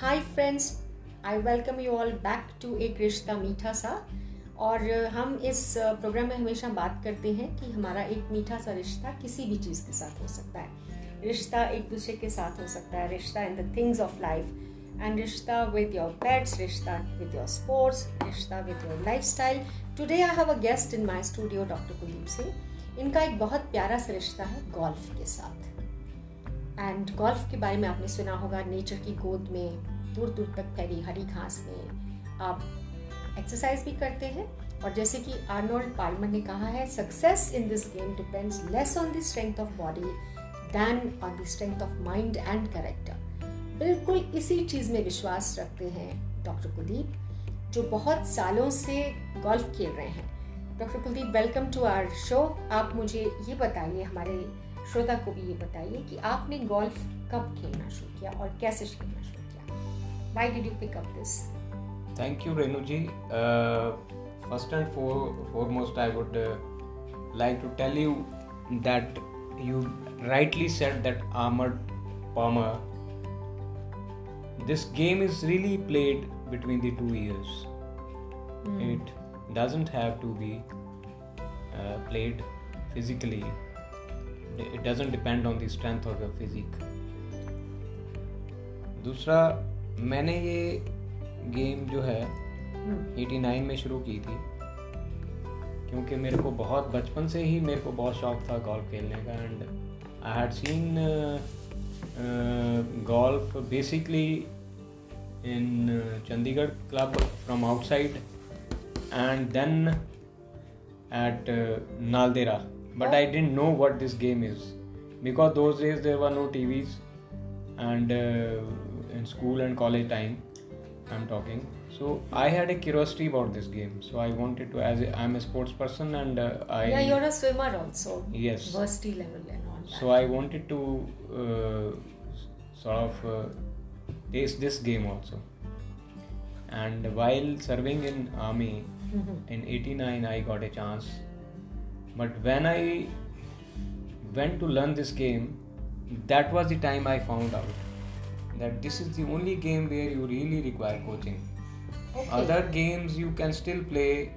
Hi friends I welcome you all back to एक रिश्ता मीठा सा और हम इस प्रोग्राम में हमेशा बात करते हैं कि हमारा एक मीठा सा रिश्ता किसी भी चीज़ के साथ हो सकता है। रिश्ता एक दूसरे के साथ हो सकता है, रिश्ता in the things of life and रिश्ता विद योर पेट्स रिश्ता विद योर स्पोर्ट्स रिश्ता with your lifestyle today I have a guest in my studio doctor Kuldeep Singh इनका एक बहुत प्यारा सा रिश्ता है गोल्फ के साथ। एंड गोल्फ के बारे में आपने सुना होगा नेचर की गोद में दूर दूर तक फैली हरी घास में आप एक्सरसाइज भी करते हैं। और जैसे कि आर्नोल्ड पालमर ने कहा है success in this game depends less on the strength of body than on the strength of mind and character बिल्कुल इसी चीज़ में विश्वास रखते हैं डॉक्टर कुलदीप जो बहुत सालों से गोल्फ खेल रहे हैं। Doctor Kuldeep welcome to our show आप मुझे ये बताइए, हमारे श्रोता को भी ये बताइए कि आपने गोल्फ कब खेलना शुरू किया और कैसे खेलना शुरू किया? Why did you pick this thank you Renu ji first and foremost I would like to tell you that you rightly said that Arnold Palmer this game is really played between the two ears it doesn't have to be played physically it doesn't depend on the strength of your physique. दूसरा, मैंने ये game जो है 89 में शुरू की थी, क्योंकि मेरे को बहुत, बचपन से ही मेरे को बहुत शौक था गोल्फ खेलने का and I had seen golf basically in Chandigarh club from outside and then at Naldehra but I didn't know what this game is. Because those days there were no TVs and uh, in school and college time I'm talking. So I had a curiosity about this game. So I wanted to as i I'm a sports person and uh, I yeah you're a swimmer also. Yes. Varsity level and all that. so I wanted to uh, sort of uh, taste this game also. And while serving in army mm-hmm. in 89 I got a chance but when i went to learn this game that was the time i found out that this is the only game where you really require coaching. Okay. other games you can still play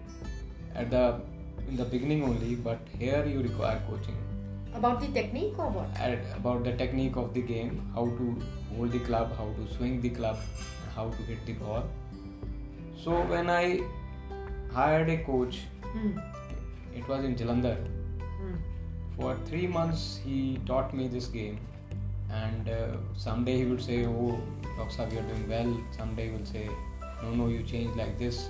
at the in the beginning only but here you require coaching. About the technique or what? At, about the technique of the game how to hold the club how to swing the club how to hit the ball. So when i hired a coach hmm it was in Jalandhar. Mm. For three months, he taught me this game, and uh, someday he would say, "Oh, Dr. you're doing well." Someday he will say, "No, no, you changed like this."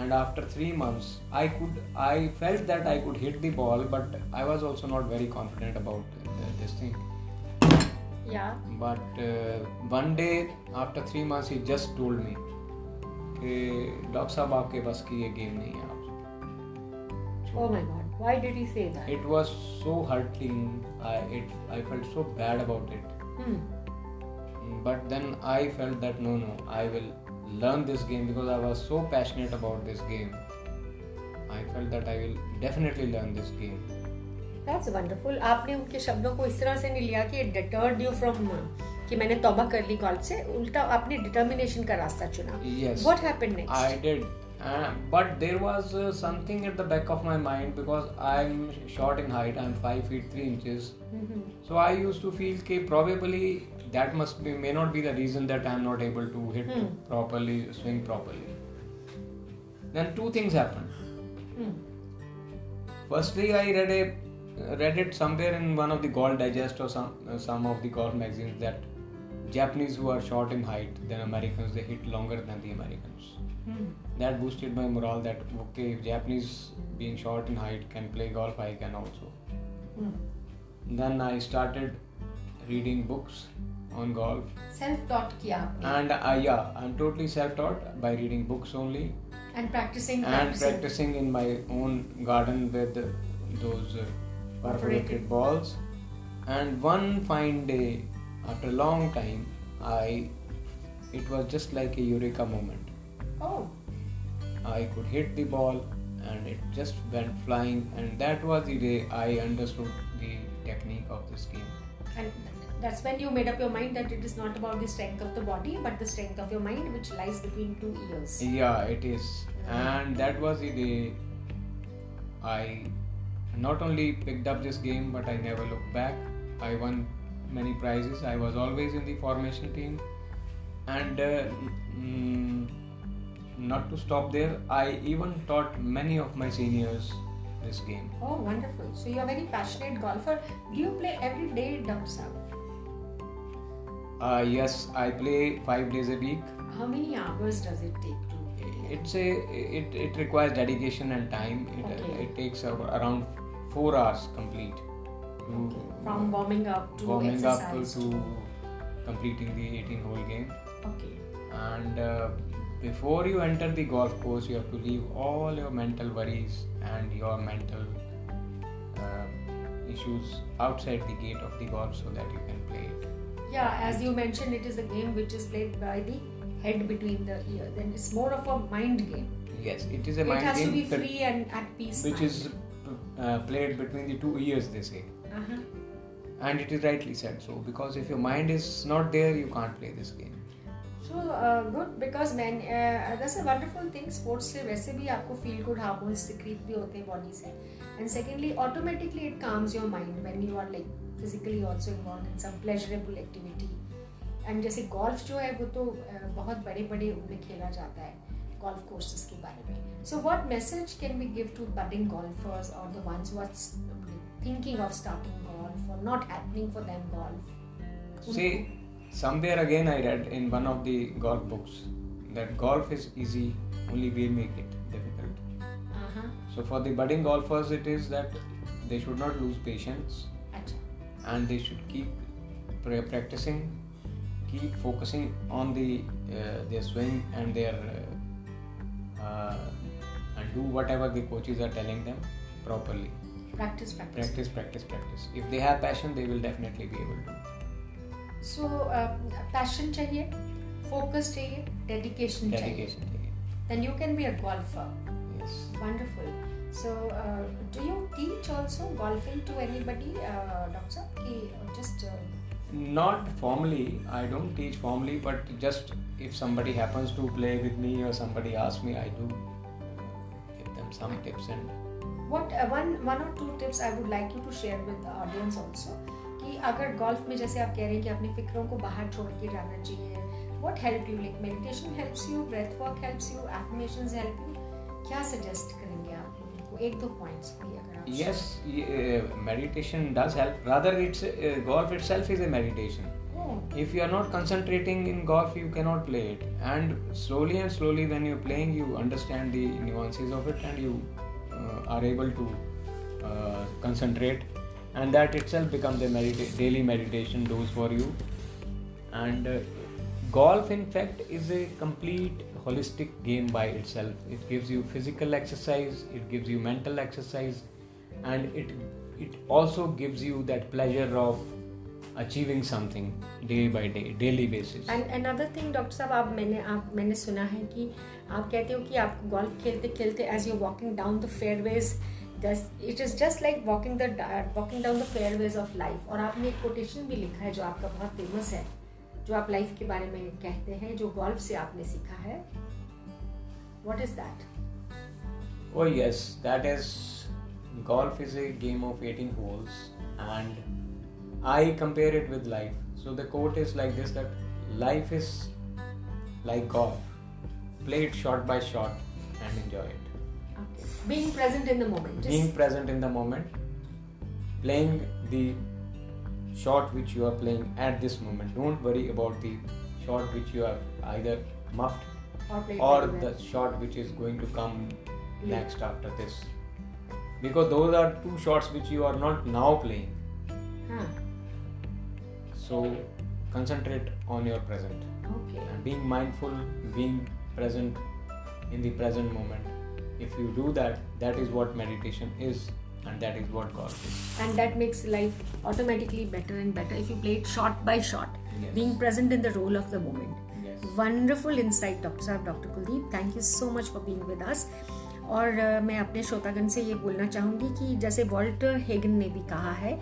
And after three months, I could, I felt that I could hit the ball, but I was also not very confident about uh, this thing. Yeah. But uh, one day, after three months, he just told me, कि doctor साहब आपके पास की ये game नहीं है Oh my god. Why did he say that? It was so hurting. I it I felt so bad about it. Hmm. But then I felt that no no I will learn this game because I was so passionate about this game. I felt that I will definitely learn this game. That's wonderful. आपने उनके शब्दों को इस तरह से नहीं लिया कि it deterred you from कि मैंने तौबा कर ली कॉल से उल्टा आपने डिटर्मिनेशन का रास्ता चुना yes what happened next I did uh, but there was uh, something at the back of my mind because I'm short in height. I'm five feet three inches. Mm-hmm. So I used to feel that probably that must be may not be the reason that I'm not able to hit mm. properly, swing properly. Then two things happened. Mm. Firstly, I read a read it somewhere in one of the Golf Digest or some uh, some of the golf magazines that Japanese who are short in height than Americans they hit longer than the Americans. Hmm. That boosted my morale that okay, if Japanese being short in height can play golf, I can also. Hmm. Then I started reading books on golf. Self-taught kiya And uh, yeah, I'm totally self-taught by reading books only. And practicing. And practicing, practicing in my own garden with those uh, perforated balls. And one fine day, after a long time, I it was just like a eureka moment. Oh. I could hit the ball and it just went flying, and that was the day I understood the technique of this game. And that's when you made up your mind that it is not about the strength of the body but the strength of your mind which lies between two ears. Yeah it is. And that was the day i not only picked up this game but i never looked back. I won many prizes i was always in the formation team and uh, mm, not to stop there i even taught many of my seniors this game oh wonderful so you are a very passionate golfer do you play every day Dr. Uh, yes, I play five days a week. How many hours does it take to? It's a it, it requires dedication and time. It, okay. it takes around four hours complete. Okay. From warming up to warming exercise up to, completing the 18 hole game. Okay. And uh, before you enter the golf course, you have to leave all your mental worries and your mental uh, issues outside the gate of the golf so that you can play it yeah as you mentioned it is a game which is played by the head between the ears then it's more of a mind game yes it is a mind game it has to be free and at peace which mind. is uh, played between the two ears they say uh-huh. and it is rightly said so because if your mind is not there you can't play this game so uh, good because man uh, that's a wonderful thing sports से वैसे भी आपको feel good hormones secrete भी होते हैं body से and secondly automatically it calms your mind when you are like physically also involve in some pleasurable activity and जैसे golf जो है वो तो बहुत बड़े बड़े उनमें खेला जाता है golf courses के बारे में so what message can we give to budding golfers or the ones who are thinking of starting golf or not happening for them golf. See somewhere again i read in one of the golf books that golf is easy only we make it difficult. Uh-huh. so for the budding golfers it is that they should not lose patience and they should keep practicing keep focusing on the uh, their swing and their uh, uh, and do whatever the coaches are telling them properly practice practice practice practice practice if they have passion they will definitely be able to so uh, passion chahiye focus chahiye dedication dedication chahiye. then you can be a golfer yes wonderful so, uh, do you teach also golfing to anybody, uh, doctor? Ki just uh... not formally. I don't teach formally, but just if somebody happens to play with me or somebody asks me, I do give them some tips and. What uh, one one or two tips I would like you to share with the audience also. कि अगर golf में जैसे आप कह रहे हैं कि अपनी फिक्रों को बाहर छोड़ के रहना चाहिए what helped you like meditation helps you breath work helps you affirmations help you क्या suggest करेंगे आप एक दो पॉइंट्स भी अगर आप yes uh, meditation does help rather it's uh, golf itself is a meditation oh. if you are not concentrating in golf you cannot play it and slowly and slowly when you're playing you understand the nuances of it and you uh, are able to uh, concentrate and that itself becomes a medita- daily meditation dose for you and uh, golf in fact is a complete holistic game by itself. It gives you physical exercise, it gives you mental exercise, and it it also gives you that pleasure of achieving something day by day, daily basis. And another thing, doctor साहब आप मैंने आप मैंने सुना है कि आप कहते हो कि आप गोल्फ खेलते खेलते as you walking down the fairways it is just like walking the walking down the fairways of life और आपने एक कोटेशन भी लिखा है जो आपका बहुत फ़ेमस है जो आप लाइफ के बारे में कहते हैं जो गोल्फ से आपने सीखा है। What is that oh yes that is golf is a game of 18 holes and i compare it with life so the quote is like this that life is like golf play it shot by shot and enjoy it okay. being present in the moment Just... being present in the moment playing the shot which you are playing at this moment. Don't worry about the shot which you have either muffed or, or the shot which is going to come yeah. next after this. Because those are two shots which you are not now playing. Huh. So concentrate on your present. Okay. And being mindful, being present in the present moment. If you do that, that is what meditation is and that is what golf is and that makes life automatically better and better if you play it shot by shot yes. being present in the role of the moment yes. wonderful insight dr sahab dr kuldeep thank you so much for being with us और uh, मैं अपने श्रोतागण से ये बोलना चाहूँगी कि जैसे वॉल्टर हेगन ने भी कहा है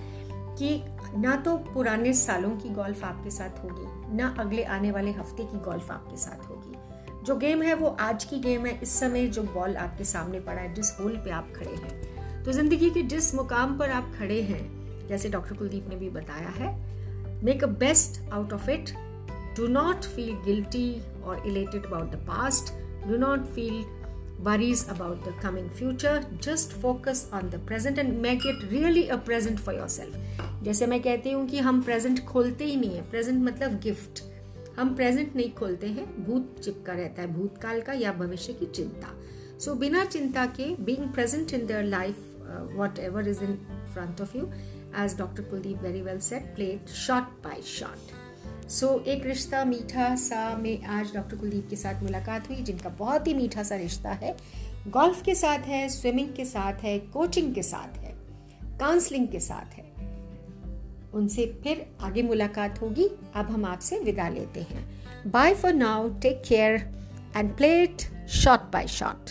कि ना तो पुराने सालों की गोल्फ आपके साथ होगी, ना अगले आने वाले हफ़्ते की गोल्फ आपके साथ होगी। जो गेम है वो आज की गेम है, इस समय जो बॉल आपके सामने पड़ा है, जिस होल पे आप खड़े हैं। तो ज़िंदगी के जिस मुकाम पर आप खड़े हैं, जैसे डॉक्टर कुलदीप ने भी बताया है make a best out of it do not feel guilty और elated about the past do not feel worries about the coming future. Just focus on the present and make it really a present for yourself. जैसे मैं कहती हूँ कि हम present खोलते ही नहीं है। प्रेजेंट मतलब गिफ्ट हम प्रेजेंट नहीं खोलते हैं। भूत चिपका रहता है। भूतकाल का या भविष्य की चिंता। सो so, बिना चिंता के being present in their life whatever is in front of you as doctor Kuldeep very well said played shot by shot so एक रिश्ता मीठा सा में आज डॉक्टर कुलदीप के साथ मुलाकात हुई जिनका बहुत ही मीठा सा रिश्ता है। गोल्फ के साथ है स्विमिंग के साथ है कोचिंग के साथ है काउंसलिंग के साथ है। उनसे फिर आगे मुलाकात होगी। अब हम आपसे विदा लेते हैं। Bye for now take care and play it shot by shot